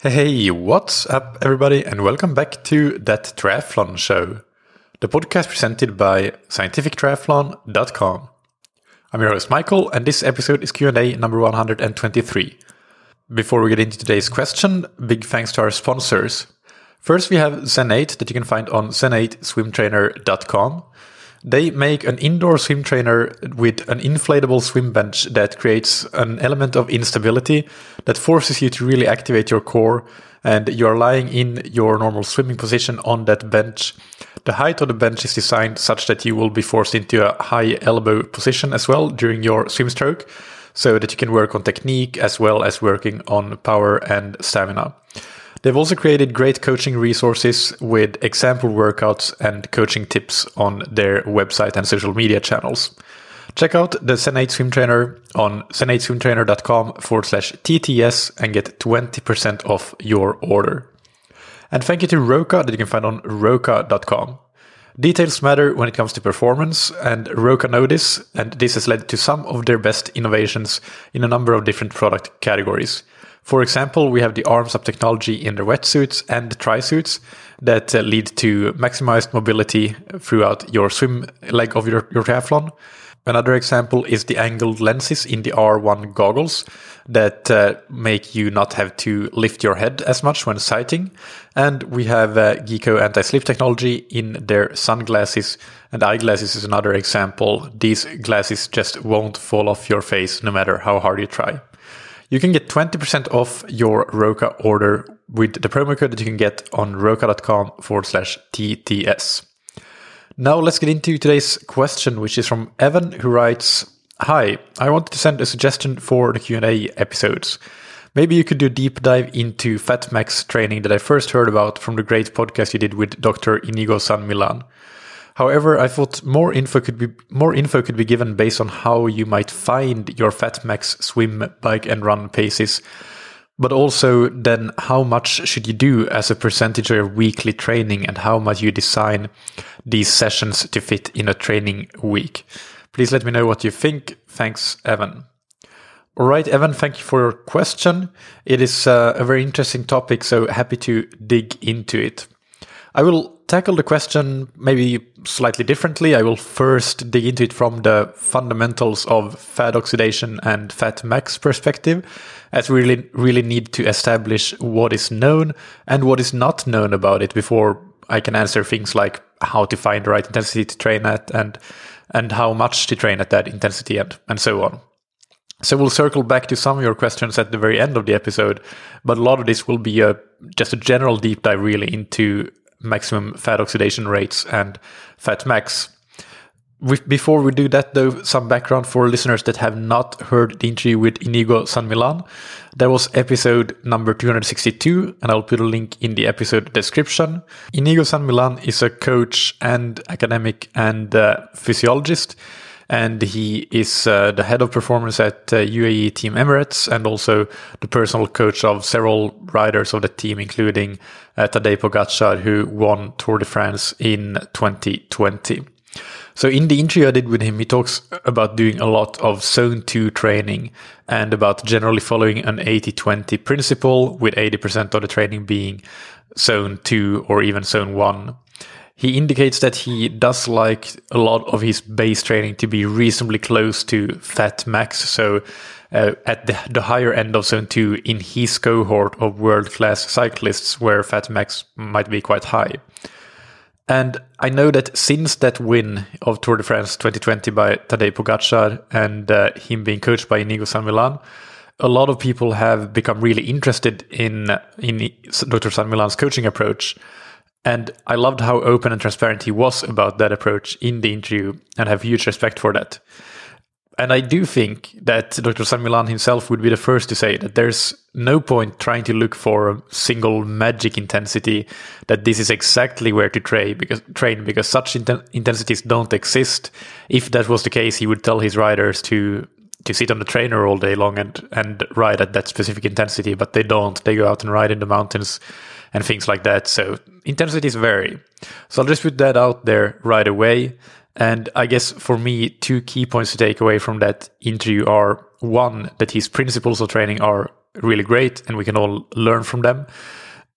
Hey, what's up, everybody, and welcome back to That Triathlon Show, the podcast presented by scientifictriathlon.com. I'm your host, Michael, and this episode is Q&A number 123. Before we get into today's question, big thanks to our sponsors. First, we have Zen8 that you can find on zen8swimtrainer.com. They make an indoor swim trainer with an inflatable swim bench that creates an element of instability that forces you to really activate your core and you're lying in your normal swimming position on that bench. The height of the bench is designed such that you will be forced into a high elbow position as well during your swim stroke so that you can work on technique as well as working on power and stamina. They've also created great coaching resources with example workouts and coaching tips on their website and social media channels. Check out the Zen8 Swim Trainer on zen8swimtrainer.com forward slash TTS and get 20% off your order. And thank you to Roka that you can find on roka.com. Details matter when it comes to performance, and Roka know this, and this has led to some of their best innovations in a number of different product categories. For example, we have the arms up technology in the wetsuits and the tri-suits that uh, lead to maximized mobility throughout your swim leg of your, your triathlon. Another example is the angled lenses in the R1 goggles that uh, make you not have to lift your head as much when sighting. And we have uh, GEKO anti-slip technology in their sunglasses and eyeglasses is another example. These glasses just won't fall off your face no matter how hard you try. You can get 20% off your Roka order with the promo code that you can get on roka.com forward slash TTS. Now let's get into today's question, which is from Evan, who writes, Hi, I wanted to send a suggestion for the Q&A episodes. Maybe you could do a deep dive into FatMax training that I first heard about from the great podcast you did with Dr. Inigo San Milan. However, I thought more info could be more info could be given based on how you might find your FatMax swim, bike, and run paces. But also, then how much should you do as a percentage of weekly training, and how much you design these sessions to fit in a training week? Please let me know what you think. Thanks, Evan. All right, Evan, thank you for your question. It is uh, a very interesting topic, so happy to dig into it. I will tackle the question maybe slightly differently. I will first dig into it from the fundamentals of fat oxidation and fat max perspective, as we really, really need to establish what is known and what is not known about it before I can answer things like how to find the right intensity to train at and and how much to train at that intensity and, and so on. So we'll circle back to some of your questions at the very end of the episode, but a lot of this will be a just a general deep dive really into maximum fat oxidation rates and fat max. before we do that, though, some background for listeners that have not heard the interview with Inigo San Milan. That was episode number 262, and I'll put a link in the episode description. Inigo San Milan is a coach and academic and uh, physiologist and he is uh, the head of performance at uh, UAE Team Emirates and also the personal coach of several riders of the team, including uh, Tadej Pogacar, who won Tour de France in 2020. So in the interview I did with him, he talks about doing a lot of zone two training and about generally following an 80-20 principle with 80% of the training being zone two or even zone one he indicates that he does like a lot of his base training to be reasonably close to fat max. So uh, at the, the, higher end of zone two in his cohort of world class cyclists where fat max might be quite high. And I know that since that win of Tour de France 2020 by Tadej Pogacar and uh, him being coached by Inigo San Milan, a lot of people have become really interested in in Dr. San Milan's coaching approach and I loved how open and transparent he was about that approach in the interview and have huge respect for that. And I do think that Dr. San Milan himself would be the first to say that there's no point trying to look for a single magic intensity, that this is exactly where to train because, train because such intensities don't exist. If that was the case, he would tell his riders to to sit on the trainer all day long and, and ride at that specific intensity, but they don't. They go out and ride in the mountains and things like that. So intensities vary. So I'll just put that out there right away. And I guess for me, two key points to take away from that interview are one, that his principles of training are really great and we can all learn from them.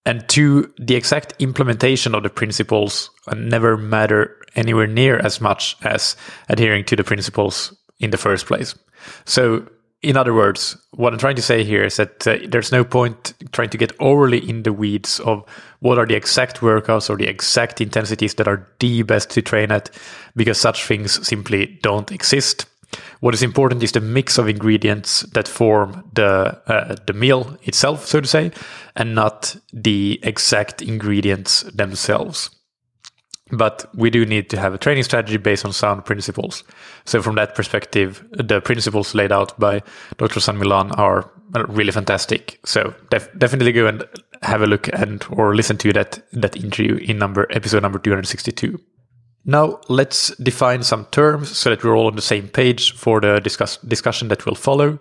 And two, the exact implementation of the principles never matter anywhere near as much as adhering to the principles in the first place. So in other words, what I'm trying to say here is that uh, there's no point trying to get overly in the weeds of what are the exact workouts or the exact intensities that are the best to train at, because such things simply don't exist. What is important is the mix of ingredients that form the uh, the meal itself, so to say, and not the exact ingredients themselves. But we do need to have a training strategy based on sound principles. So from that perspective, the principles laid out by Dr. San Millan are really fantastic. So def- definitely go and have a look and or listen to that that interview in number episode number 262. Now let's define some terms so that we're all on the same page for the discuss- discussion that will follow.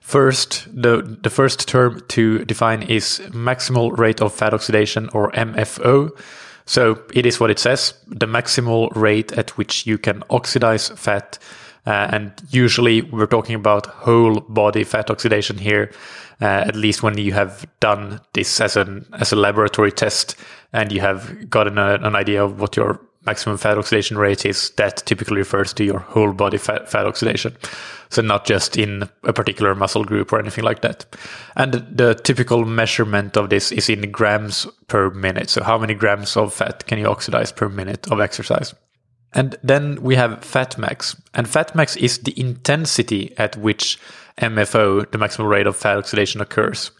First, the, the first term to define is maximal rate of fat oxidation or MFO. So it is what it says, the maximal rate at which you can oxidize fat. Uh, and usually we're talking about whole body fat oxidation here, uh, at least when you have done this as an as a laboratory test and you have gotten a, an idea of what your maximum fat oxidation rate is, that typically refers to your whole body fat, fat oxidation. So not just in a particular muscle group or anything like that. And the typical measurement of this is in grams per minute. So how many grams of fat can you oxidize per minute of exercise? And then we have fat max. And fat max is the intensity at which MFO, the maximal rate of fat oxidation occurs.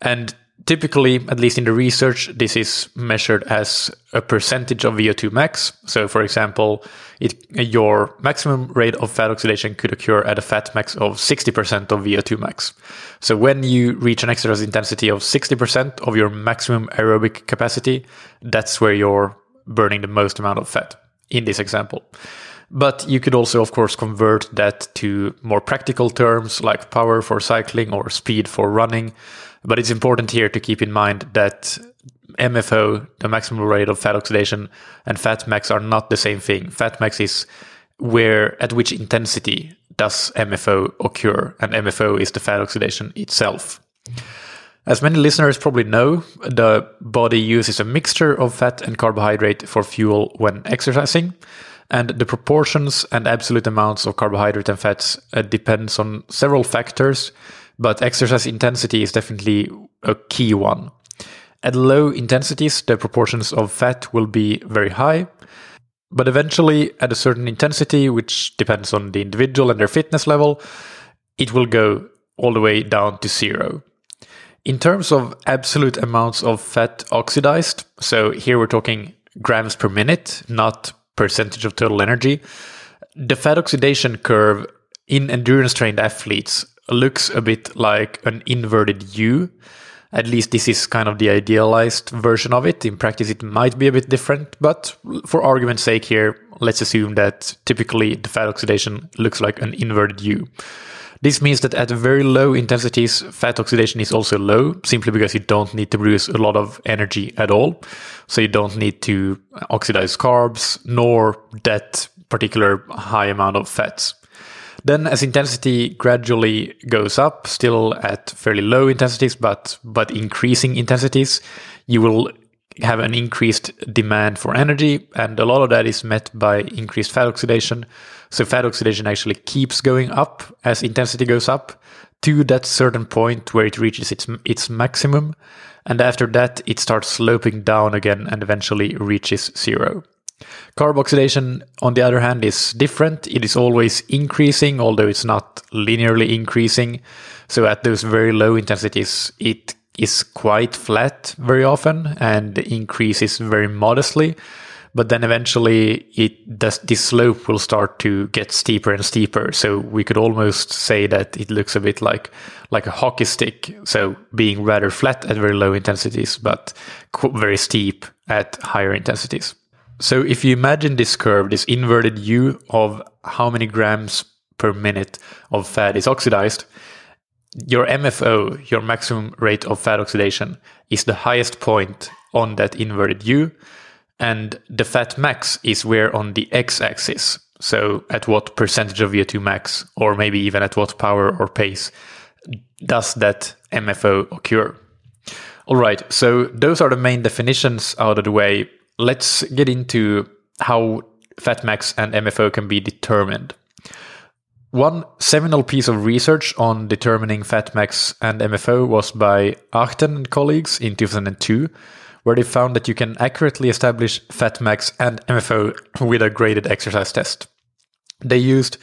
And typically, at least in the research, this is measured as a percentage of VO2 max. So, for example, it, your maximum rate of fat oxidation could occur at a fat max of 60% of VO2 max. So, when you reach an exercise intensity of 60% of your maximum aerobic capacity, that's where you're burning the most amount of fat in this example. But you could also, of course, convert that to more practical terms like power for cycling or speed for running. But it's important here to keep in mind that MFO, the maximum rate of fat oxidation, and fat max are not the same thing. Fat max is where, at which intensity does MFO occur, and MFO is the fat oxidation itself. As many listeners probably know, the body uses a mixture of fat and carbohydrate for fuel when exercising, and the proportions and absolute amounts of carbohydrate and fats uh, depends on several factors, but exercise intensity is definitely a key one. At low intensities, the proportions of fat will be very high, but eventually, at a certain intensity, which depends on the individual and their fitness level, it will go all the way down to zero. In terms of absolute amounts of fat oxidized, so here we're talking grams per minute, not percentage of total energy, the fat oxidation curve in endurance trained athletes looks a bit like an inverted U. At least this is kind of the idealized version of it. In practice, it might be a bit different, but for argument's sake here, let's assume that typically the fat oxidation looks like an inverted U. This means that at very low intensities, fat oxidation is also low, simply because you don't need to produce a lot of energy at all. So you don't need to oxidize carbs, nor that particular high amount of fats. Then as intensity gradually goes up, still at fairly low intensities, but, but increasing intensities, you will have an increased demand for energy. And a lot of that is met by increased fat oxidation. So fat oxidation actually keeps going up as intensity goes up to that certain point where it reaches its, its maximum. And after that, it starts sloping down again and eventually reaches zero. Carb oxidation, on the other hand, is different. It is always increasing, although it's not linearly increasing. So at those very low intensities, it is quite flat very often and increases very modestly. But then eventually it does, this slope will start to get steeper and steeper. So we could almost say that it looks a bit like, like a hockey stick. So being rather flat at very low intensities, but very steep at higher intensities. So if you imagine this curve, this inverted U of how many grams per minute of fat is oxidized, your MFO, your maximum rate of fat oxidation, is the highest point on that inverted U. And the fat max is where on the x axis. So at what percentage of VO2 max, or maybe even at what power or pace does that MFO occur? All right, so those are the main definitions out of the way. Let's get into how fatmax and MFO can be determined. One seminal piece of research on determining fatmax and MFO was by Achten and colleagues in 2002, where they found that you can accurately establish fatmax and MFO with a graded exercise test. They used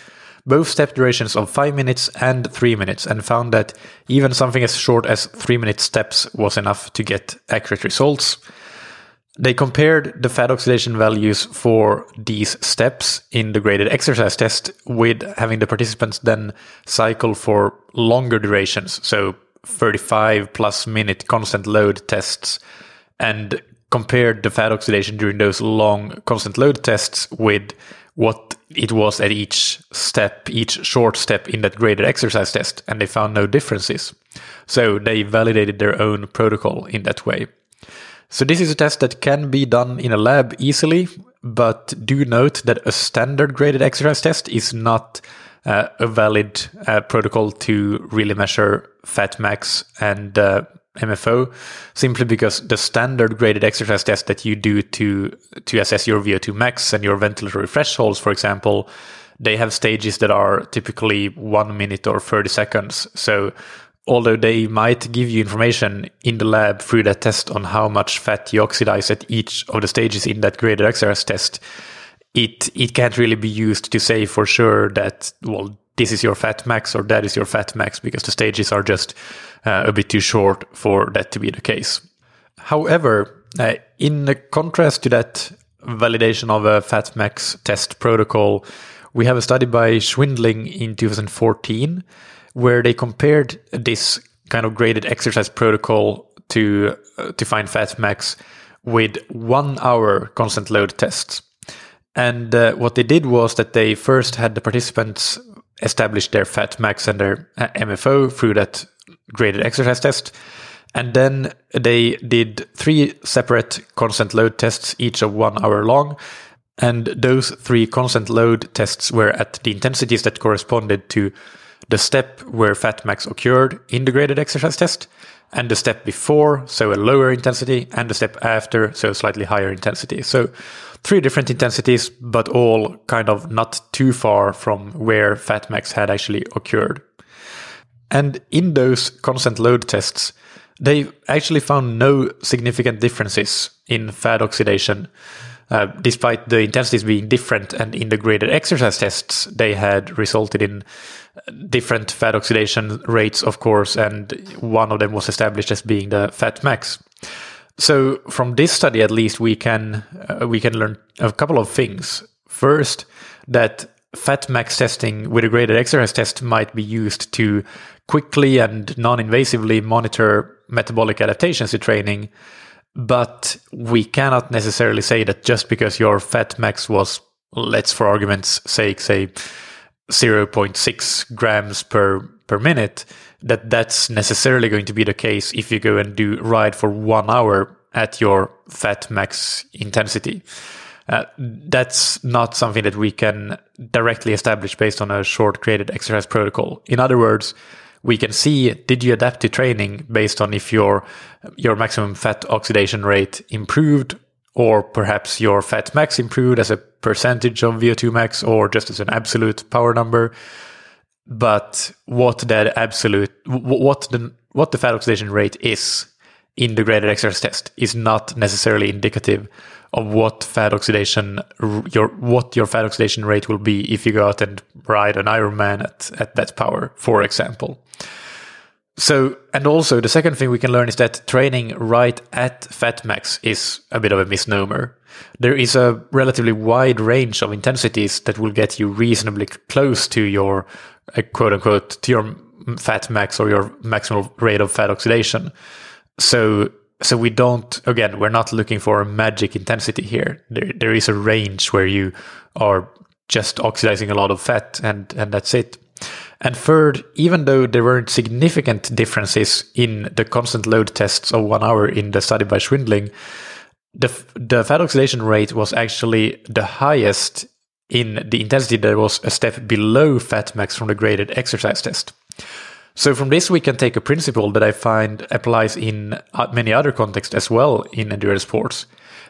both step durations of 5 minutes and 3 minutes and found that even something as short as 3 minute steps was enough to get accurate results. They compared the fat oxidation values for these steps in the graded exercise test with having the participants then cycle for longer durations, so 35 plus minute constant load tests, and compared the fat oxidation during those long constant load tests with what it was at each step, each short step in that graded exercise test, and they found no differences. So they validated their own protocol in that way. So this is a test that can be done in a lab easily, but do note that a standard graded exercise test is not uh, a valid uh, protocol to really measure fat max and uh, MFO, simply because the standard graded exercise test that you do to to assess your VO2 max and your ventilatory thresholds, for example, they have stages that are typically one minute or 30 seconds. So although they might give you information in the lab through that test on how much fat you oxidize at each of the stages in that graded exercise test, it it can't really be used to say for sure that well this is your fat max or that is your fat max because the stages are just uh, a bit too short for that to be the case. However, uh, in contrast to that validation of a fat max test protocol, we have a study by Schwindling in 2014 where they compared this kind of graded exercise protocol to uh, to find fat max with one hour constant load tests. And uh, what they did was that they first had the participants establish their fat max and their uh, MFO through that graded exercise test. And then they did three separate constant load tests, each of one hour long. And those three constant load tests were at the intensities that corresponded to the step where fat max occurred in the graded exercise test, and the step before, so a lower intensity, and the step after, so a slightly higher intensity. So three different intensities, but all kind of not too far from where fat max had actually occurred. And in those constant load tests, they actually found no significant differences in fat oxidation uh, despite the intensities being different and in the graded exercise tests, they had resulted in different fat oxidation rates, of course, and one of them was established as being the fat max. So from this study, at least, we can uh, we can learn a couple of things. First, that fat max testing with a graded exercise test might be used to quickly and non-invasively monitor metabolic adaptations to training but we cannot necessarily say that just because your fat max was, let's for argument's sake, say 0.6 grams per, per minute, that that's necessarily going to be the case if you go and do ride for one hour at your fat max intensity. Uh, that's not something that we can directly establish based on a short graded exercise protocol. In other words, we can see did you adapt to training based on if your your maximum fat oxidation rate improved or perhaps your fat max improved as a percentage of VO2 max or just as an absolute power number? But what that absolute what the what the fat oxidation rate is in the graded exercise test is not necessarily indicative of what fat oxidation your what your fat oxidation rate will be if you go out and ride an Ironman at, at that power, for example. So, and also the second thing we can learn is that training right at fat max is a bit of a misnomer. There is a relatively wide range of intensities that will get you reasonably close to your uh, quote unquote to your fat max or your maximal rate of fat oxidation. So so we don't again we're not looking for a magic intensity here. There, there is a range where you are just oxidizing a lot of fat and and that's it. And third even though there weren't significant differences in the constant load tests of one hour in the study by schwindling the the fat oxidation rate was actually the highest in the intensity that was a step below fat max from the graded exercise test So from this, we can take a principle that I find applies in uh, many other contexts as well in endurance sports,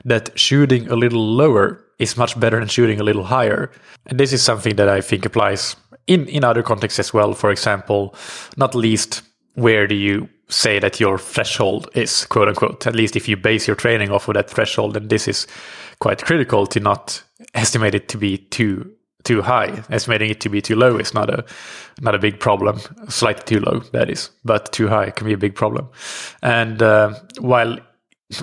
that shooting a little lower is much better than shooting a little higher. And this is something that I think applies in, in other contexts as well. For example, not least, where do you say that your threshold is, quote unquote? At least if you base your training off of that threshold, then this is quite critical to not estimate it to be too too high. Estimating it to be too low is not a not a big problem. Slightly too low, that is, but too high can be a big problem. And uh, while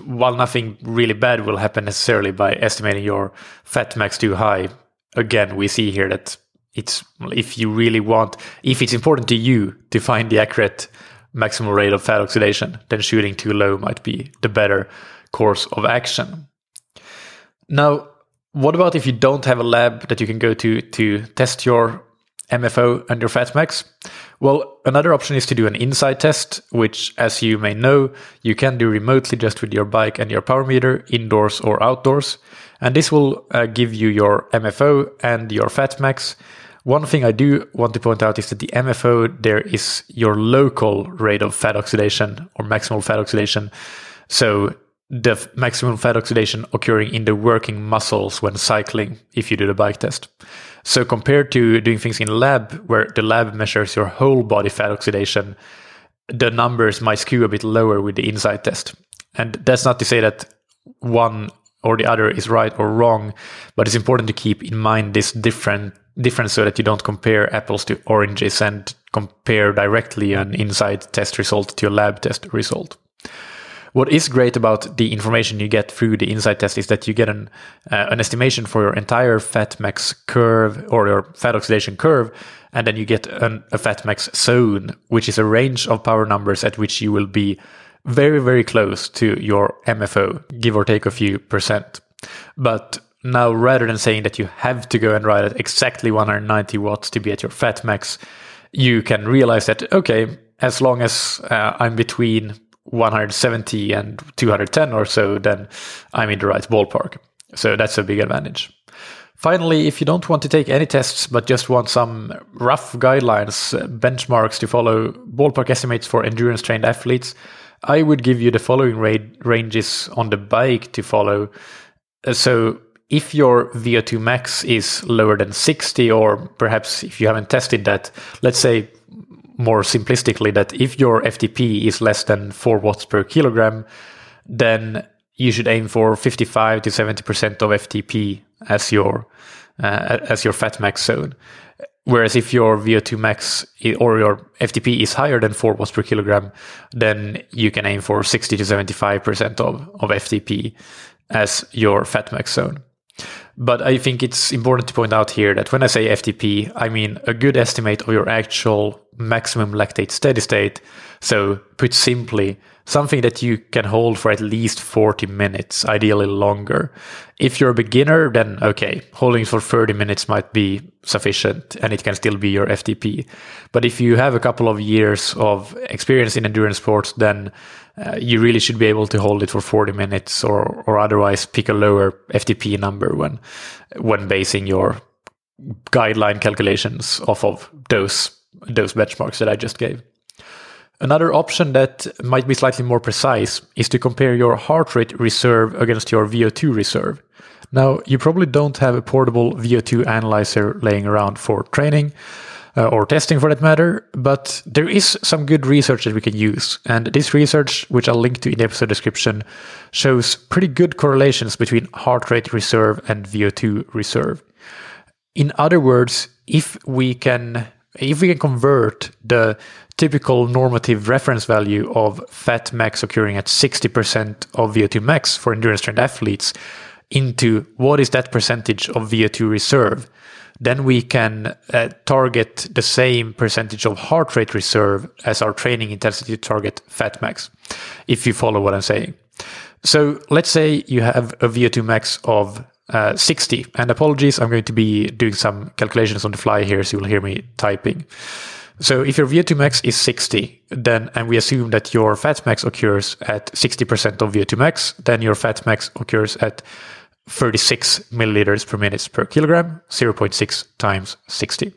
while nothing really bad will happen necessarily by estimating your fat max too high, again we see here that it's if you really want if it's important to you to find the accurate maximum rate of fat oxidation, then shooting too low might be the better course of action. Now, what about if you don't have a lab that you can go to to test your MFO and your fat max? Well, another option is to do an INSCYD test, which, as you may know, you can do remotely just with your bike and your power meter, indoors or outdoors. And this will uh, give you your MFO and your fat max. One thing I do want to point out is that the MFO there is your local rate of fat oxidation or maximal fat oxidation. So the maximum fat oxidation occurring in the working muscles when cycling if you do the bike test. So compared to doing things in lab where the lab measures your whole body fat oxidation, the numbers might skew a bit lower with the INSCYD test. And that's not to say that one or the other is right or wrong, but it's important to keep in mind this different difference so that you don't compare apples to oranges and compare directly an INSCYD test result to a lab test result. What is great about the information you get through the INSCYD test is that you get an uh, an estimation for your entire fat max curve or your fat oxidation curve, and then you get an, a fat max zone, which is a range of power numbers at which you will be very very close to your MFO, give or take a few percent. But now, rather than saying that you have to go and ride at exactly 190 watts to be at your fat max, you can realize that okay, as long as uh, I'm between 170 and 210 or so, then I'm in the right ballpark. So that's a big advantage. Finally, if you don't want to take any tests but just want some rough guidelines, uh, benchmarks to follow, ballpark estimates for endurance trained athletes, I would give you the following ra- ranges on the bike to follow. Uh, so if your VO2 max is lower than 60, or perhaps if you haven't tested that, let's say more simplistically that if your FTP is less than 4 watts per kilogram, then you should aim for 55 to 70% of FTP as your uh, as your fat max zone. Whereas if your VO2 max or your FTP is higher than 4 watts per kilogram, then you can aim for 60 to 75% of, of FTP as your fat max zone. But I think it's important to point out here that when I say FTP, I mean a good estimate of your actual maximum lactate steady state. So, put simply, something that you can hold for at least 40 minutes, ideally longer. If you're a beginner, then okay, holding for 30 minutes might be sufficient and it can still be your FTP. But if you have a couple of years of experience in endurance sports, then uh, you really should be able to hold it for 40 minutes or, or otherwise pick a lower FTP number when, when basing your guideline calculations off of those, those benchmarks that I just gave. Another option that might be slightly more precise is to compare your heart rate reserve against your VO2 reserve. Now, you probably don't have a portable VO2 analyzer laying around for training, uh, or testing for that matter. But there is some good research that we can use. And this research, which I'll link to in the episode description, shows pretty good correlations between heart rate reserve and VO2 reserve. In other words, if we can if we can convert the typical normative reference value of fat max occurring at 60% of VO2 max for endurance trained athletes into what is that percentage of VO2 reserve, then we can uh, target the same percentage of heart rate reserve as our training intensity target fat max, if you follow what I'm saying. So let's say you have a VO2 max of uh, 60, and apologies, I'm going to be doing some calculations on the fly here, so you'll hear me typing. So if your VO2 max is 60, then, and we assume that your fat max occurs at 60% of VO2 max, then your fat max occurs at 36 milliliters per minute per kilogram, 0.6 times 60.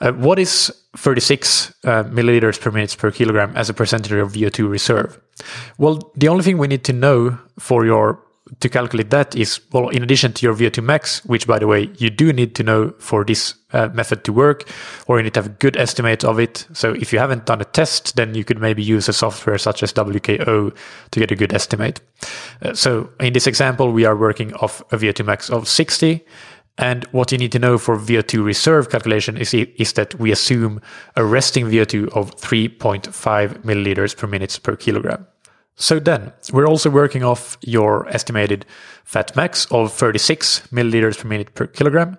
Uh, what is 36 uh, milliliters per minute per kilogram as a percentage of VO2 reserve? Well, the only thing we need to know for your to calculate that is well, in addition to your VO2 max, which by the way you do need to know for this uh, method to work, or you need to have a good estimate of it. So if you haven't done a test, then you could maybe use a software such as WKO to get a good estimate. Uh, so in this example, we are working off a VO2 max of 60 and what you need to know for VO2 reserve calculation is, is that we assume a resting VO2 of 3.5 milliliters per minute per kilogram. So then we're also working off your estimated fat max of 36 milliliters per minute per kilogram.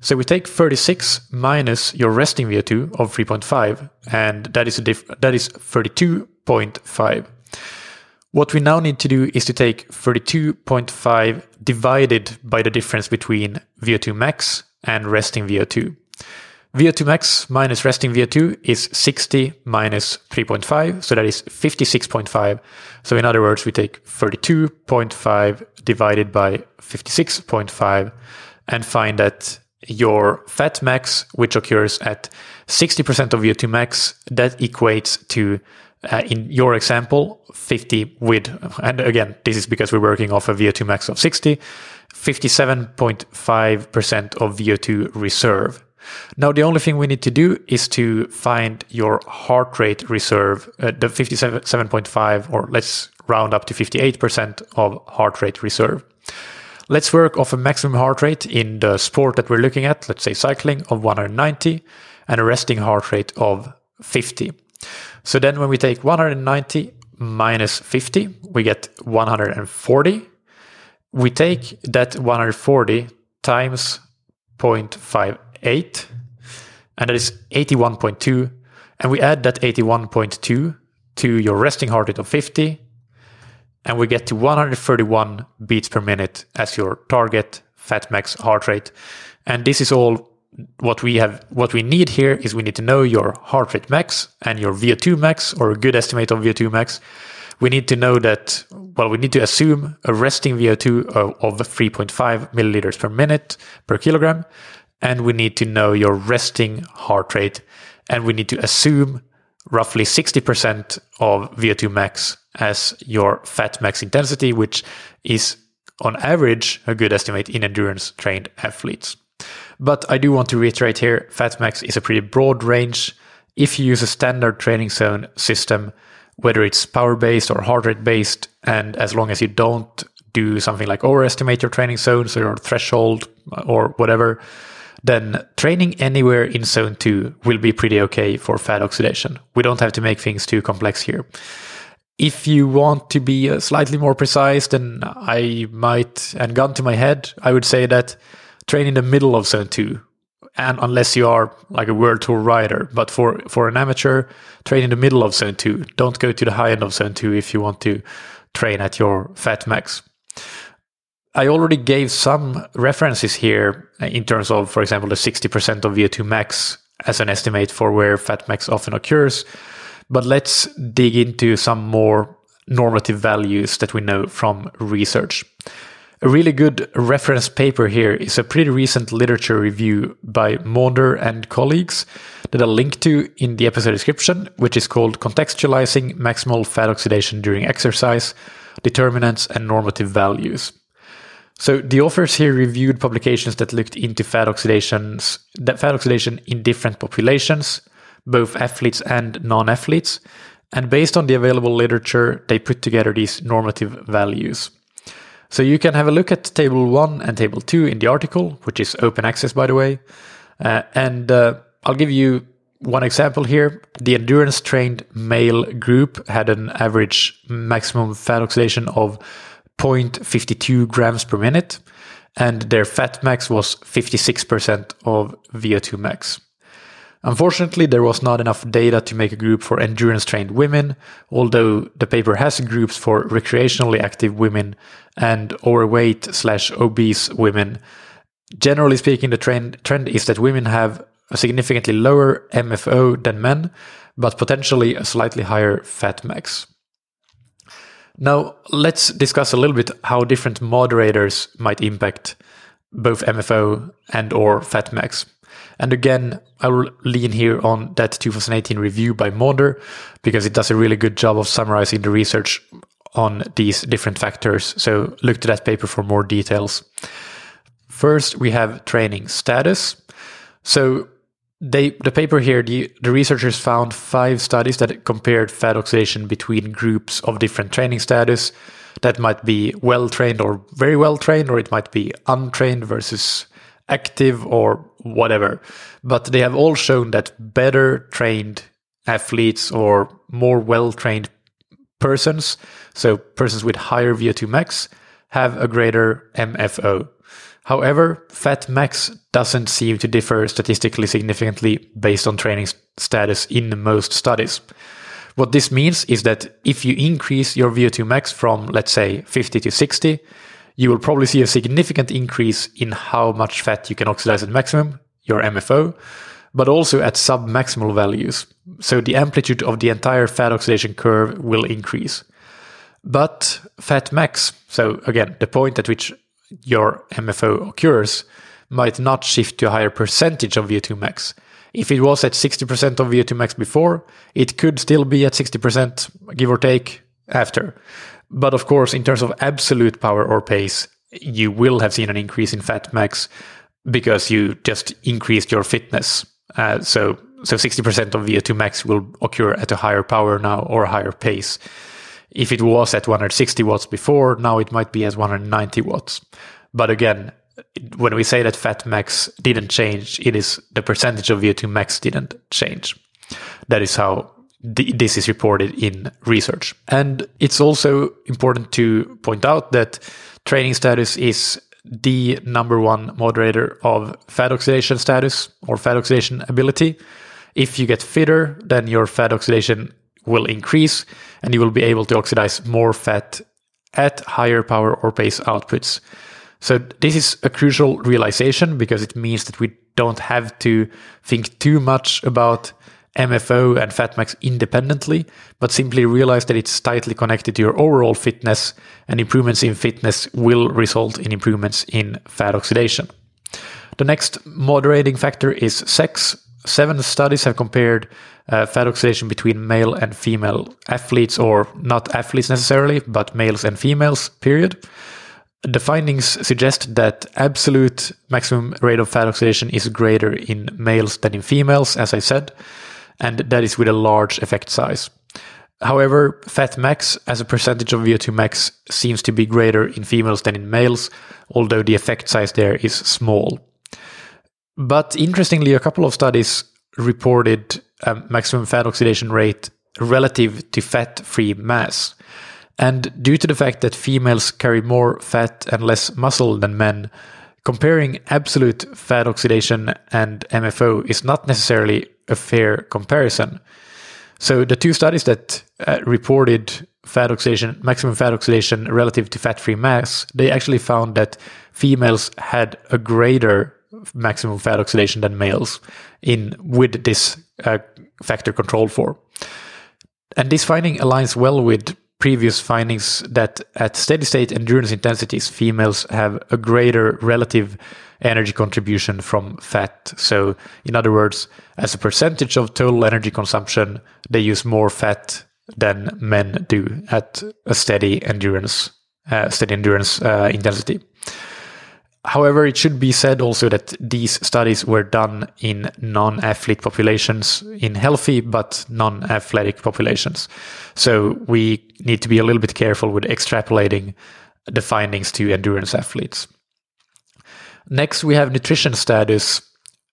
So we take 36 minus your resting VO2 of 3.5, and that is a diff- that is 32.5. What we now need to do is to take 32.5 divided by the difference between VO2 max and resting VO2. VO2 max minus resting VO2 is 60 minus 3.5, so that is 56.5. So in other words, we take 32.5 divided by 56.5 and find that your fat max, which occurs at 60% of VO2 max, that equates to uh, in your example, 50 with, and again, this is because we're working off a VO2 max of 60, 57.5% of VO2 reserve. Now, the only thing we need to do is to find your heart rate reserve, uh, the 57.5, or let's round up to 58% of heart rate reserve. Let's work off a maximum heart rate in the sport that we're looking at, let's say cycling, of 190, and a resting heart rate of 50. So then when we take 190 minus 50, we get 140. We take that 140 times 0.58, and that is 81.2. And we add that 81.2 to your resting heart rate of 50, and we get to 131 beats per minute as your target fat max heart rate. And this is all what we have what we need here is we need to know your heart rate max and your VO2 max or a good estimate of VO2 max. We need to know that well we need to assume a resting VO2 of, of 3.5 milliliters per minute per kilogram and we need to know your resting heart rate and we need to assume roughly 60% of VO2 max as your fat max intensity which is on average a good estimate in endurance trained athletes. But I do want to reiterate here fat max is a pretty broad range. If you use a standard training zone system, whether it's power based or heart rate based, and as long as you don't do something like overestimate your training zones or your threshold or whatever, then training anywhere in zone 2 will be pretty okay for fat oxidation. We don't have to make things too complex here. If you want to be uh, slightly more precise, then I might, and gun to my head, I would say that train in the middle of zone two and unless you are like a world tour rider but for for an amateur train in the middle of zone 2 don't go to the high end of zone 2 if you want to train at your fat max i already gave some references here in terms of for example the 60% of vo2 max as an estimate for where fat max often occurs but let's dig into some more normative values that we know from research a really good reference paper here is a pretty recent literature review by Maunder and colleagues that I'll link to in the episode description, which is called Contextualizing Maximal Fat Oxidation During Exercise, Determinants and Normative Values. So the authors here reviewed publications that looked into fat oxidations, that fat oxidation in different populations, both athletes and non-athletes, and based on the available literature, they put together these normative values. So you can have a look at table one and table two in the article, which is open access, by the way. Uh, and uh, I'll give you one example here. The endurance trained male group had an average maximum fat oxidation of 0.52 grams per minute, and their fat max was 56% of VO2 max. Unfortunately, there was not enough data to make a group for endurance trained women, although the paper has groups for recreationally active women and overweight slash obese women. Generally speaking, the trend, trend is that women have a significantly lower MFO than men, but potentially a slightly higher fat max. Now, let's discuss a little bit how different moderators might impact both MFO and or fat max. And again, I will lean here on that 2018 review by Maunder because it does a really good job of summarizing the research on these different factors. So look to that paper for more details. First, we have training status. So they, the paper here, the, the researchers found five studies that compared fat oxidation between groups of different training status. That might be well trained or very well trained, or it might be untrained versus active or whatever. But they have all shown that better trained athletes or more well trained persons, so persons with higher VO2 max, have a greater MFO. However, fat max doesn't seem to differ statistically significantly based on training status in most studies. What this means is that if you increase your VO2 max from, let's say, 50 to 60, you will probably see a significant increase in how much fat you can oxidize at maximum, your MFO, but also at sub-maximal values. So the amplitude of the entire fat oxidation curve will increase. But fat max, so again, the point at which your MFO occurs, might not shift to a higher percentage of VO2 max. If it was at 60% of VO2 max before, it could still be at 60%, give or take, after. But of course, in terms of absolute power or pace, you will have seen an increase in fat max because you just increased your fitness. Uh, so, so 60% of VO2 max will occur at a higher power now or a higher pace. If it was at 160 watts before, now it might be at 190 watts. But again, when we say that fat max didn't change, it is the percentage of VO2 max didn't change. That is how th- this is reported in research. And it's also important to point out that training status is the number one moderator of fat oxidation status or fat oxidation ability. If you get fitter, then your fat oxidation will increase and you will be able to oxidize more fat at higher power or pace outputs. So this is a crucial realization because it means that we don't have to think too much about MFO and fatmax independently, but simply realize that it's tightly connected to your overall fitness, and improvements in fitness will result in improvements in fat oxidation. The next moderating factor is sex. Seven studies have compared uh, fat oxidation between male and female athletes, or not athletes necessarily, but males and females, period. The findings suggest that absolute maximum rate of fat oxidation is greater in males than in females, as I said and that is with a large effect size. However, fat max as a percentage of VO2 max seems to be greater in females than in males, although the effect size there is small. But interestingly, a couple of studies reported a maximum fat oxidation rate relative to fat free mass. And due to the fact that females carry more fat and less muscle than men, comparing absolute fat oxidation and MFO is not necessarily a fair comparison. So the two studies that uh, reported fat oxidation, maximum fat oxidation relative to fat-free mass, they actually found that females had a greater maximum fat oxidation than males in with this uh, factor controlled for. And this finding aligns well with previous findings that at steady state endurance intensities, females have a greater relative energy contribution from fat. So, in other words, as a percentage of total energy consumption, they use more fat than men do at a steady endurance, uh, steady endurance uh, intensity. However, it should be said also that these studies were done in non athlete populations, in healthy but non athletic populations. So we need to be a little bit careful with extrapolating the findings to endurance athletes. Next, we have nutrition status.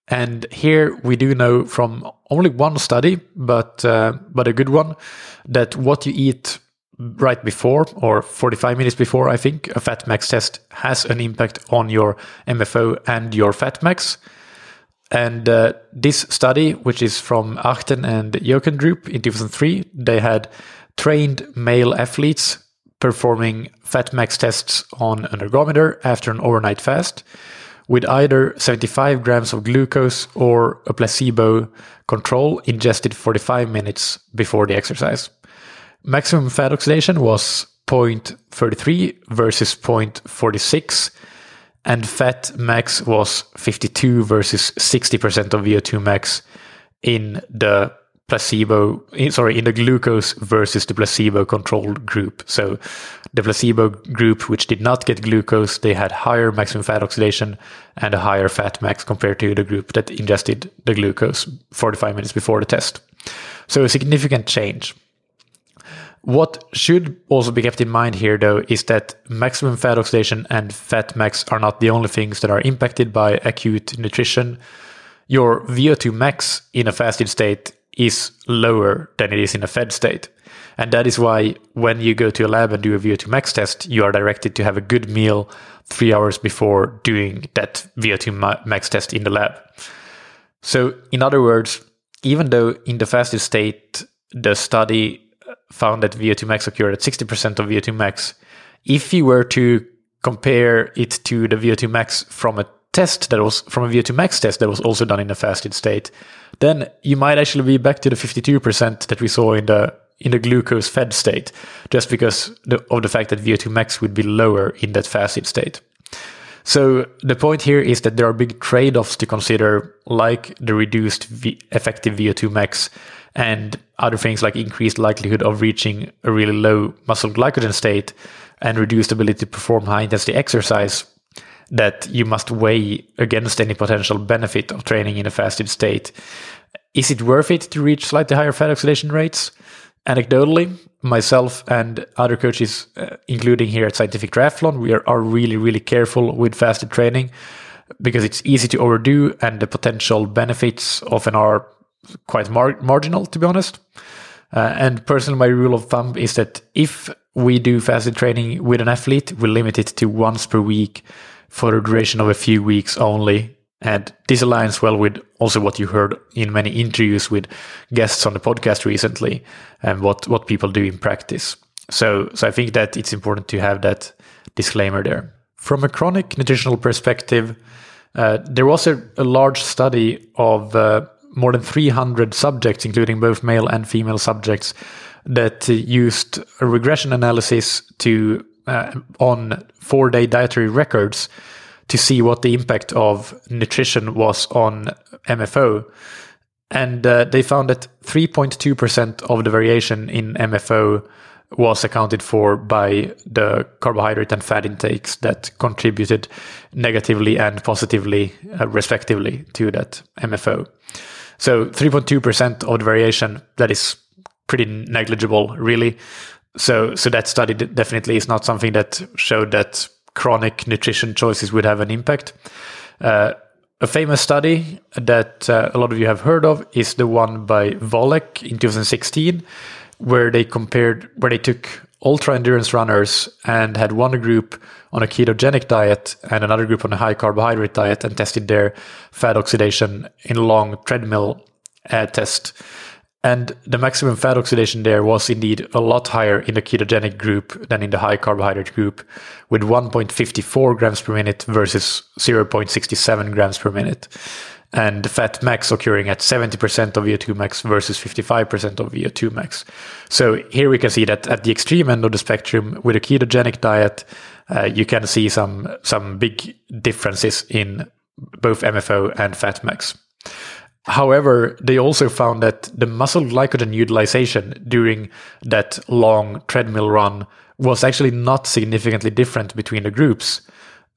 And here we do know from only one study, but uh, but a good one, that what you eat right before or 45 minutes before, I think, a fat max test has an impact on your MFO and your fat max. And uh, this study, which is from Achten and Jeukendrup in 2003, they had trained male athletes performing fat max tests on an ergometer after an overnight fast with either 75 grams of glucose or a placebo control ingested 45 minutes before the exercise. Maximum fat oxidation was 0.33 versus 0.46. and fat max was 52 versus 60% of VO2 max in the placebo, eh, sorry, in the glucose versus the placebo controlled group. So the placebo group, which did not get glucose, they had higher maximum fat oxidation and a higher fat max compared to the group that ingested the glucose 45 minutes before the test. So a significant change. What should also be kept in mind here, though, is that maximum fat oxidation and fat max are not the only things that are impacted by acute nutrition. Your VO2 max in a fasted state is lower than it is in a fed state. And that is why when you go to a lab and do a VO2 max test, you are directed to have a good meal three hours before doing that VO2 max test in the lab. So, in other words, even though in the fasted state, the study found that VO2 max occurred at 60% of VO2 max, if you were to compare it to the VO2 max from a test that was from a VO2 max test that was also done in a fasted state, then you might actually be back to the 52% that we saw in the in the glucose fed state, just because the, of the fact that VO2 max would be lower in that fasted state. So the point here is that there are big trade-offs to consider, like the reduced v- effective VO2 max and other things like increased likelihood of reaching a really low muscle glycogen state and reduced ability to perform high intensity exercise that you must weigh against any potential benefit of training in a fasted state. Is it worth it to reach slightly higher fat oxidation rates? Anecdotally, myself and other coaches, uh, including here at Scientific Triathlon, we are, are really, really careful with fasted training because it's easy to overdo and the potential benefits often are quite mar- marginal, to be honest. Uh, and personally, my rule of thumb is that if we do fasted training with an athlete, we limit it to once per week for the duration of a few weeks only. And this aligns well with also what you heard in many interviews with guests on the podcast recently and what, what people do in practice. So, so I think that it's important to have that disclaimer there. From a chronic nutritional perspective, uh, there was a, a, large study of uh, more than 300 subjects, including both male and female subjects, that used a regression analysis to uh, on four day dietary records to see what the impact of nutrition was on MFO. And uh, they found that 3.2% of the variation in MFO was accounted for by the carbohydrate and fat intakes that contributed negatively and positively, uh, respectively, to that MFO. So 3.2% of the variation, that is pretty negligible, really. So, so that study definitely is not something that showed that chronic nutrition choices would have an impact. Uh, a famous study that uh, a lot of you have heard of is the one by Volek in 2016, where they compared, where they took ultra endurance runners and had one group on a ketogenic diet and another group on a high carbohydrate diet and tested their fat oxidation in long treadmill uh, test. And the maximum fat oxidation there was indeed a lot higher in the ketogenic group than in the high carbohydrate group, with 1.54 grams per minute versus 0.67 grams per minute. And fat max occurring at 70% of VO2 max versus 55% of VO2 max. So here we can see that at the extreme end of the spectrum, with a ketogenic diet, uh, you can see some, some big differences in both MFO and fat max. However, they also found that the muscle glycogen utilization during that long treadmill run was actually not significantly different between the groups.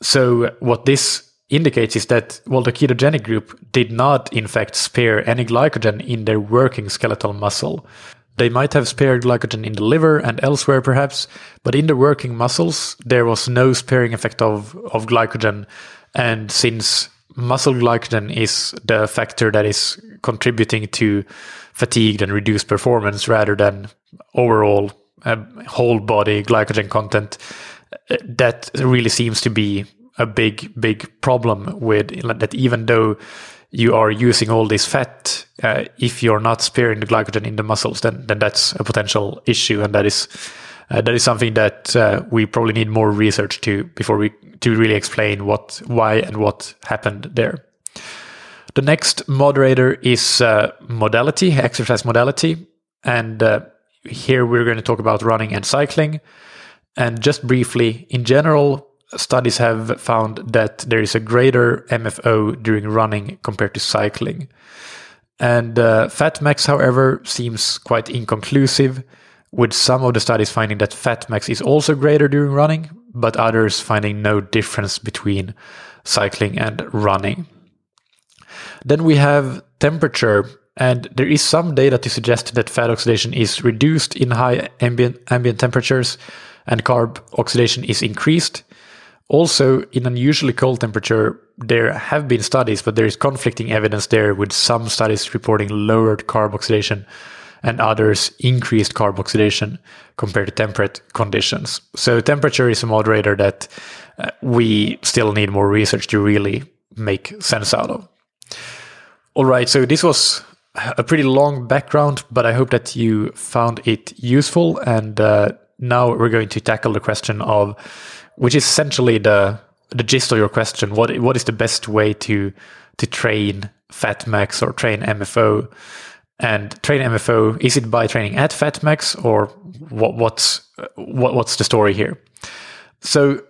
So, what this indicates is that, well, the ketogenic group did not, in fact, spare any glycogen in their working skeletal muscle. They might have spared glycogen in the liver and elsewhere, perhaps, but in the working muscles, there was no sparing effect of, of glycogen. And since muscle glycogen is the factor that is contributing to fatigued and reduced performance rather than overall uh, whole body glycogen content. Uh, that really seems to be a big, big problem with that. Even though you are using all this fat, uh, if you're not sparing the glycogen in the muscles, then then that's a potential issue, and that is uh, that is something that uh, we probably need more research to before we to really explain what, why, and what happened there. The next moderator is uh, modality, exercise modality, and uh, here we're going to talk about running and cycling. And just briefly, in general, studies have found that there is a greater MFO during running compared to cycling. And uh, FatMax, however, seems quite inconclusive, with some of the studies finding that FatMax is also greater during running, but others finding no difference between cycling and running. Then we have temperature, and there is some data to suggest that fat oxidation is reduced in high ambient, ambient temperatures and carb oxidation is increased. Also, in unusually cold temperature, there have been studies, but there is conflicting evidence there with some studies reporting lowered carb oxidation and others increased carb oxidation compared to temperate conditions. So temperature is a moderator that uh, we still need more research to really make sense out of. All right, so this was a pretty long background, but I hope that you found it useful. And uh, now we're going to tackle the question of, which is essentially the the gist of your question. What what is the best way to to train FatMax or train MFO? And train MFO is it by training at FatMax or what what's what, what's the story here? So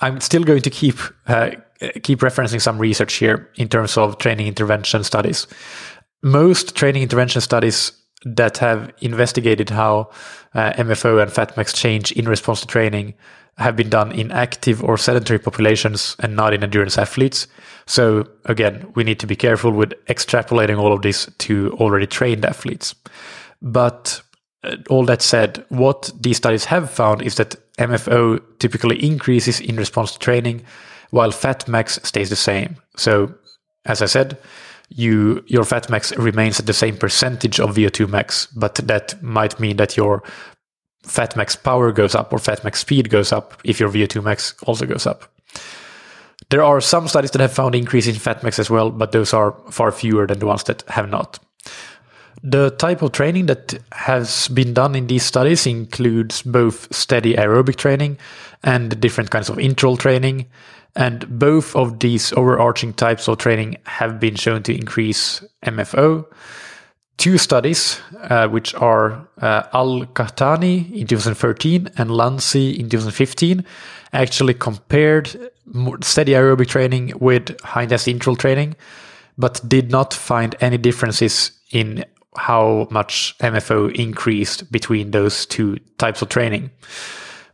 I'm still going to keep uh, keep referencing some research here in terms of training intervention studies. Most training intervention studies that have investigated how uh, MFO and FatMax change in response to training have been done in active or sedentary populations and not in endurance athletes. So again, we need to be careful with extrapolating all of this to already trained athletes. But uh, all that said, what these studies have found is that MFO typically increases in response to training while fat max stays the same. So, as I said, you your fat max remains at the same percentage of VO2 max, but that might mean that your fat max power goes up or fat max speed goes up if your VO2 max also goes up. There are some studies that have found increase in fat max as well, but those are far fewer than the ones that have not. The type of training that has been done in these studies includes both steady aerobic training and different kinds of interval training, and both of these overarching types of training have been shown to increase MFO. Two studies, uh, which are uh, Al Qahtani in 2013 and Lanzi in 2015, actually compared steady aerobic training with high intensity interval training, but did not find any differences in how much MFO increased between those two types of training.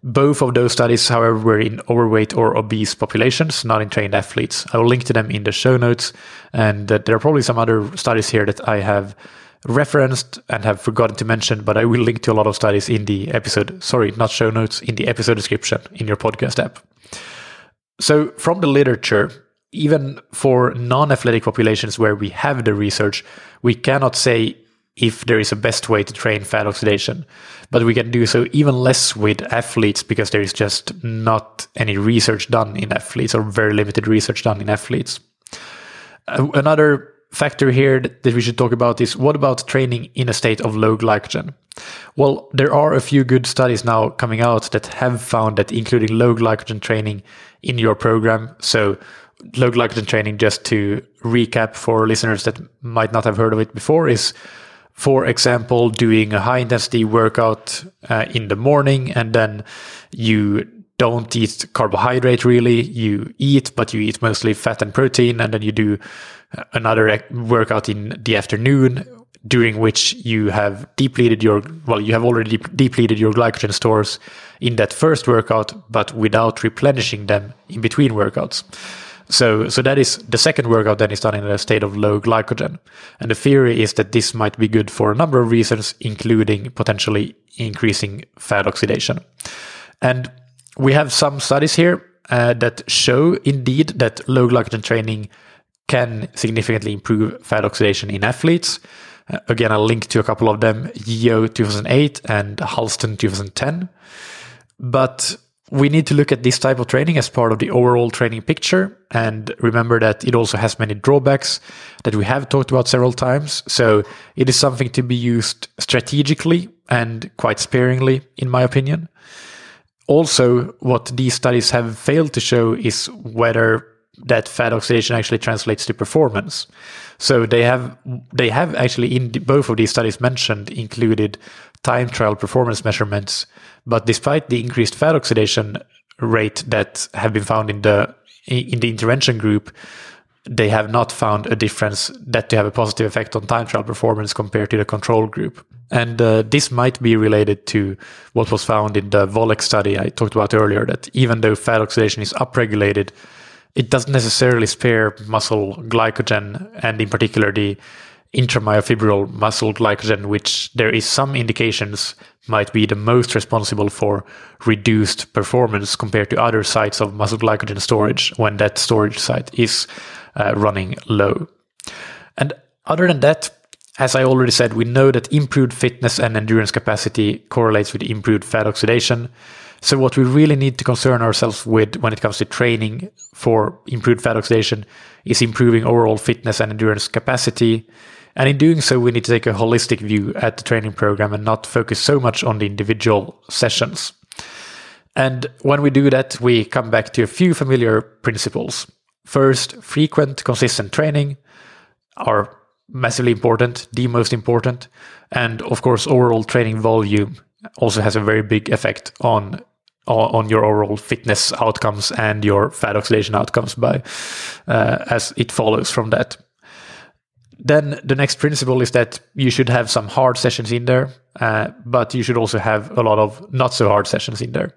Both of those studies, however, were in overweight or obese populations, not in trained athletes. I will link to them in the show notes. And uh, there are probably some other studies here that I have referenced and have forgotten to mention, but I will link to a lot of studies in the episode. Sorry, not show notes, in the episode description in your podcast app. So, from the literature, even for non athletic populations where we have the research, we cannot say if there is a best way to train fat oxidation. But we can do so even less with athletes because there is just not any research done in athletes or very limited research done in athletes. Uh, another factor here that, we should talk about is what about training in a state of low glycogen? Well, there are a few good studies now coming out that have found that including low glycogen training in your program, so low glycogen training, just to recap for listeners that might not have heard of it before, is for example, doing a high intensity workout uh, in the morning and then you don't eat carbohydrate really. You eat, but you eat mostly fat and protein. And then you do another workout in the afternoon during which you have depleted your, well, you have already depleted your glycogen stores in that first workout, but without replenishing them in between workouts. So, so that is the second workout then is done in a state of low glycogen. And the theory is that this might be good for a number of reasons, including potentially increasing fat oxidation. And we have some studies here uh, that show indeed that low glycogen training can significantly improve fat oxidation in athletes. Uh, again, I'll link to a couple of them, Yeo 2008 and Hulston 2010. But we need to look at this type of training as part of the overall training picture and remember that it also has many drawbacks that we have talked about several times. So it is something to be used strategically and quite sparingly, in my opinion. Also, what these studies have failed to show is whether that fat oxidation actually translates to performance. So they have they have actually in both of these studies mentioned included time trial performance measurements, but despite the increased fat oxidation, rate that have been found in the in the intervention group, they have not found a difference that they have a positive effect on time trial performance compared to the control group. And uh, this might be related to what was found in the Volek study I talked about earlier, that even though fat oxidation is upregulated, it doesn't necessarily spare muscle glycogen, and in particular the intramyofibril muscle glycogen, which there is some indications might be the most responsible for reduced performance compared to other sites of muscle glycogen storage when that storage site is uh, running low. And other than that, as I already said, we know that improved fitness and endurance capacity correlates with improved fat oxidation. So what we really need to concern ourselves with when it comes to training for improved fat oxidation is improving overall fitness and endurance capacity. And in doing so, we need to take a holistic view at the training program and not focus so much on the individual sessions. And when we do that, we come back to a few familiar principles. First, frequent, consistent training are massively important, the most important. And of course, overall training volume also has a very big effect on on your overall fitness outcomes and your fat oxidation outcomes by uh, as it follows from that then the next principle is that you should have some hard sessions in there, uh, but you should also have a lot of not so hard sessions in there.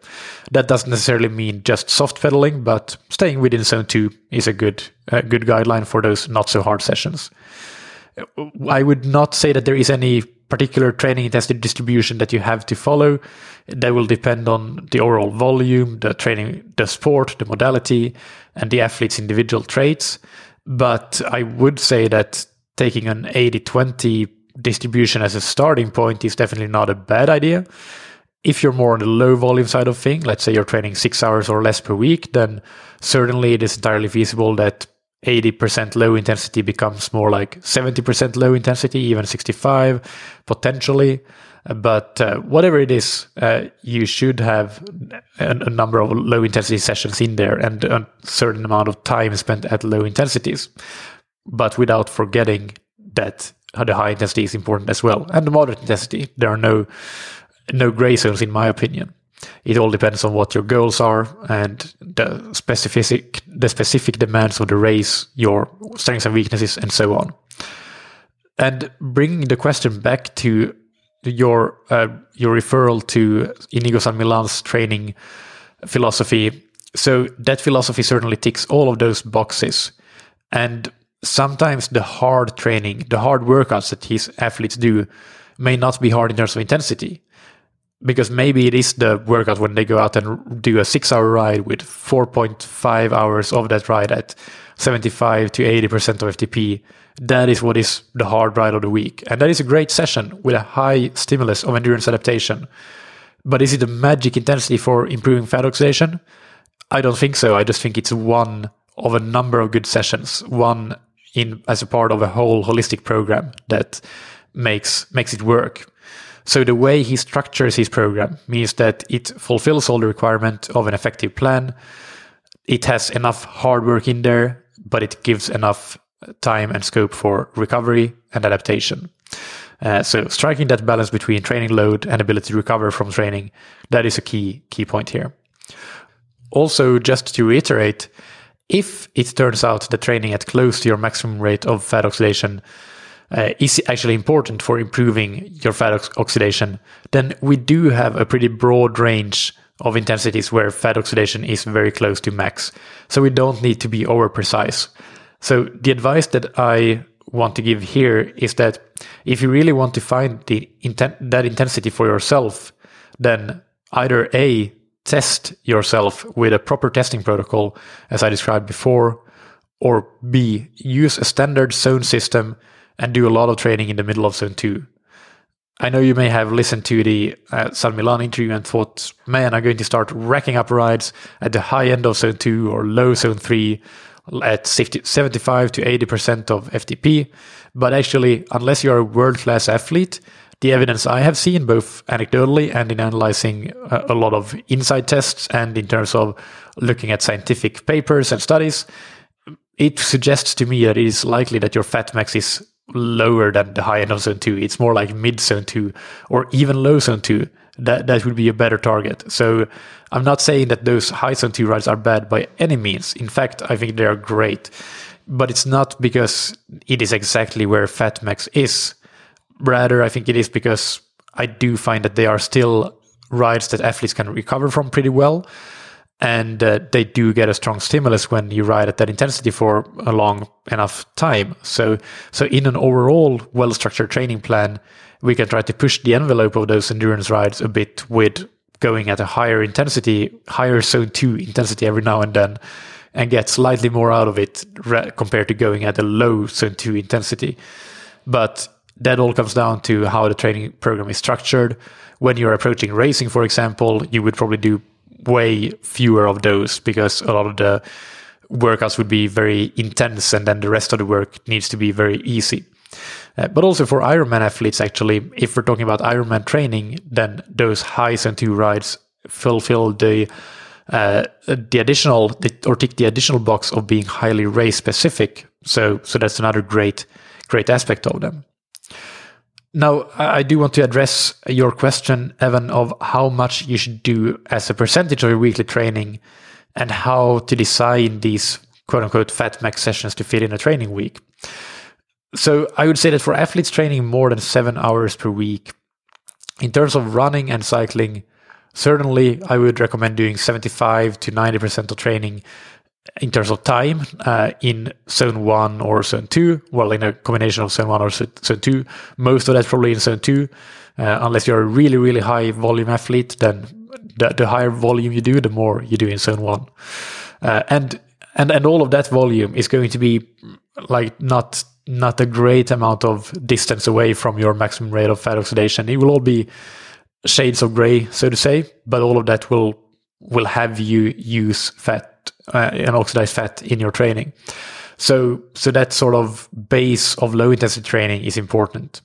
That doesn't necessarily mean just soft pedaling, but staying within zone two is a good a good guideline for those not so hard sessions. I would not say that there is any particular training intensity distribution that you have to follow. That will depend on the overall volume, the training, the sport, the modality, and the athlete's individual traits. But I would say that taking an 80 20 distribution as a starting point is definitely not a bad idea. If you're more on the low volume side of thing, let's say you're training six hours or less per week, then certainly it is entirely feasible that 80% low intensity becomes more like 70% low intensity, even 65 potentially. But uh, whatever it is, uh, you should have a, a, number of low intensity sessions in there and a certain amount of time spent at low intensities but without forgetting that the high intensity is important as well, and the moderate intensity. There are no no gray zones, in my opinion. It all depends on what your goals are and the specific the specific demands of the race, your strengths and weaknesses, and so on. And bringing the question back to your uh, your referral to Inigo San Millán's training philosophy. So that philosophy certainly ticks all of those boxes. And sometimes the hard training, the hard workouts that his athletes do may not be hard in terms of intensity. Because maybe it is the workout when they go out and do a six hour ride with 4.5 hours of that ride at 75 to 80% of FTP. That is what is the hard ride of the week. And that is a great session with a high stimulus of endurance adaptation. But is it a magic intensity for improving fat oxidation? I don't think so. I just think it's one of a number of good sessions, one in as a part of a whole holistic program that makes makes it work. So the way he structures his program means that it fulfills all the requirement of an effective plan. It has enough hard work in there, but it gives enough time and scope for recovery and adaptation. Uh, so striking that balance between training load and ability to recover from training, that is a key key point here. Also, just to reiterate, if it turns out that training at close to your maximum rate of fat oxidation uh, is actually important for improving your fat ox- oxidation, then we do have a pretty broad range of intensities where fat oxidation is very close to max. So we don't need to be over precise. So the advice that I want to give here is that if you really want to find the inten- that intensity for yourself, then either A, test yourself with a proper testing protocol, as I described before, or B, use a standard zone system and do a lot of training in the middle of zone two. I know you may have listened to the uh, San Millán interview and thought, man, I'm going to start racking up rides at the high end of zone two or low zone three at 75 to 80% of FTP. But actually, unless you're a world class athlete, the evidence I have seen, both anecdotally and in analyzing uh, a, lot of INSCYD tests and in terms of looking at scientific papers and studies, it suggests to me that it is likely that your fat max is lower than the high end of zone 2. It's more like mid zone 2 or even low zone 2 that that would be a better target. So I'm not saying that those high zone two rides are bad by any means. In fact, I think they are great, but it's not because it is exactly where fat max is. Rather, I think it is because I do find that they are still rides that athletes can recover from pretty well. And uh, they do get a strong stimulus when you ride at that intensity for a long enough time. So, so in an overall well-structured training plan, we can try to push the envelope of those endurance rides a bit with going at a higher intensity, higher zone two intensity every now and then, and get slightly more out of it re- compared to going at a low zone two intensity. But that all comes down to how the training program is structured. When you're approaching racing, for example, you would probably do way fewer of those because a lot of the workouts would be very intense and then the rest of the work needs to be very easy. Uh, but also for Ironman athletes, actually, if we're talking about Ironman training, then those high two rides fulfill the uh, the additional or tick the additional box of being highly race specific. So so that's another great great aspect of them. Now, I do want to address your question, Evan, of how much you should do as a percentage of your weekly training and how to design these quote unquote fat max sessions to fit in a training week. So I would say that for athletes training more than seven hours per week, in terms of running and cycling, certainly I would recommend doing 75 to 90% of training in terms of time uh, in zone one or zone two. Well, in a combination of zone one or zone two. Most of that's probably in zone two. Uh, unless you're a really, really high volume athlete, then the, the, higher volume you do, the more you do in zone one. Uh, and and and all of that volume is going to be like not not a great amount of distance away from your maximum rate of fat oxidation. It will all be shades of gray, so to say, but all of that will will have you use fat uh, and oxidized fat in your training. So, so that sort of base of low intensity training is important.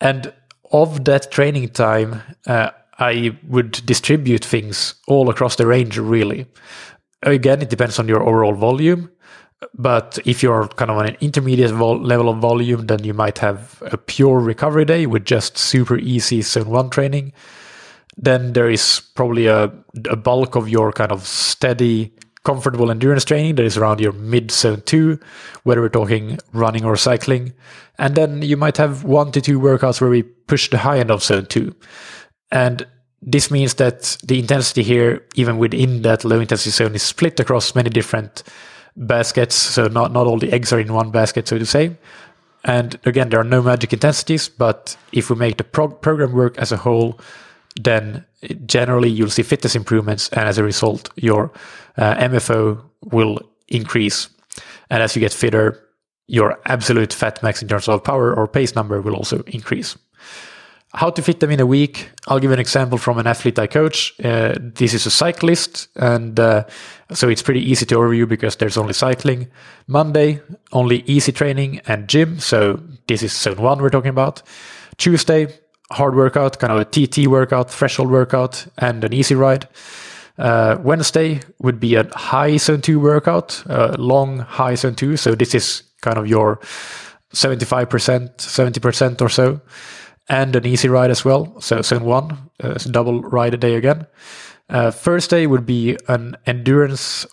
And of that training time, uh, I would distribute things all across the range, really. Again, it depends on your overall volume. But if you're kind of on an intermediate vol- level of volume, then you might have a pure recovery day with just super easy zone one training. Then there is probably a, a bulk of your kind of steady comfortable endurance training that is around your mid zone two, whether we're talking running or cycling. And then you might have one to two workouts where we push the high end of zone two. And this means that the intensity here, even within that low intensity zone, is split across many different baskets. So not, not all the eggs are in one basket, so to say. And again, there are no magic intensities, but if we make the prog- program work as a whole, then generally you'll see fitness improvements. And as a result, your uh, MFO will increase. And as you get fitter, your absolute fat max in terms of power or pace number will also increase. How to fit them in a week? I'll give an example from an athlete I coach. Uh, this is a cyclist, and uh, so it's pretty easy to overview because there's only cycling. Monday, only easy training and gym. So this is zone one we're talking about. Tuesday, hard workout, kind of a TT workout, threshold workout, and an easy ride. Uh, Wednesday would be a high zone two workout, uh, long high zone two. So this is kind of your 75%, 70% or so, and an easy ride as well. So zone one, uh, double ride a day again. Uh, Thursday would be an endurance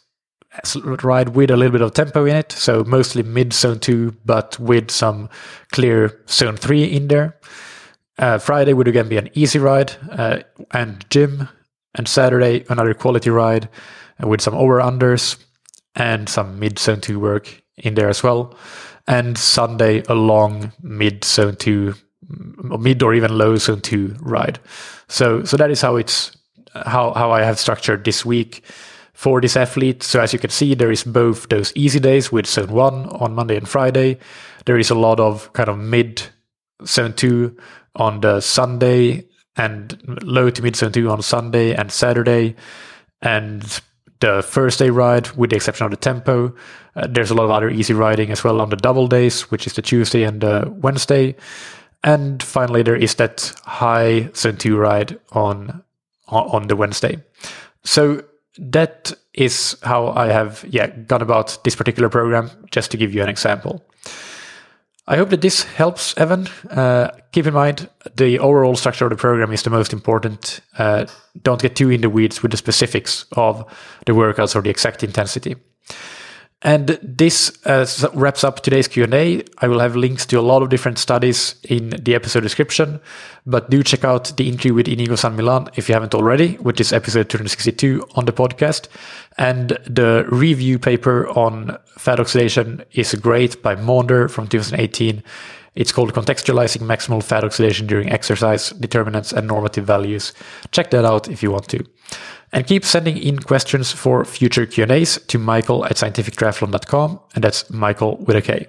ride with a little bit of tempo in it. So mostly mid zone two, but with some clear zone three in there. Uh, Friday would again be an easy ride uh, and gym and Saturday, another quality ride with some over unders and some mid zone two work in there as well. And Sunday, a long mid zone two, mid or even low zone two ride. So, so that is how it's how how I have structured this week for this athlete. So as you can see, there is both those easy days with zone one on Monday and Friday. There is a lot of kind of mid zone two on the Sunday and low to mid 72 on Sunday and Saturday. And the Thursday ride, with the exception of the tempo, uh, there's a lot of other easy riding as well on the double days, which is the Tuesday and the Wednesday. And finally, there is that high 2 ride on, on the Wednesday. So that is how I have yeah gone about this particular program, just to give you an example. I hope that this helps, Evan. Uh, keep in mind the overall structure of the program is the most important. Uh, don't get too in the weeds with the specifics of the workouts or the exact intensity. And this uh, wraps up today's Q&A. I will have links to a lot of different studies in the episode description, but do check out the interview with Inigo San Millán if you haven't already, which is episode 262 on the podcast. And the review paper on fat oxidation is great by Maunder from 2018. It's called Contextualizing Maximal Fat Oxidation During Exercise, Determinants and Normative Values. Check that out if you want to. And keep sending in questions for future Q&As to michael at scientifictriathlon.com, and that's Michael with a K.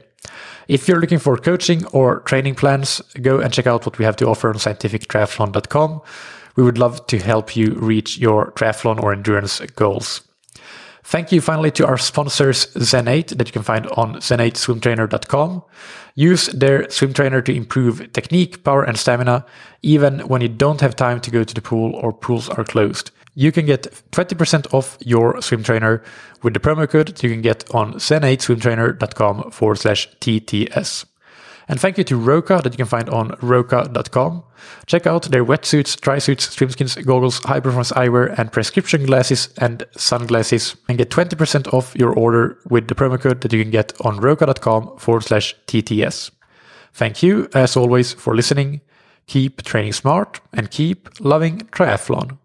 If you're looking for coaching or training plans, go and check out what we have to offer on scientifictriathlon.com. We would love to help you reach your triathlon or endurance goals. Thank you finally to our sponsors Zen8 that you can find on zen8swimtrainer.com. Use their swim trainer to improve technique, power and stamina even when you don't have time to go to the pool or pools are closed. You can get 20% off your swim trainer with the promo code that you can get on zen8swimtrainer.com forward slash TTS. And thank you to Roka that you can find on roka.com. Check out their wetsuits, dry suits, swimskins, goggles, high performance eyewear, and prescription glasses and sunglasses, and get 20% off your order with the promo code that you can get on roka.com forward slash TTS. Thank you, as always, for listening. Keep training smart and keep loving triathlon.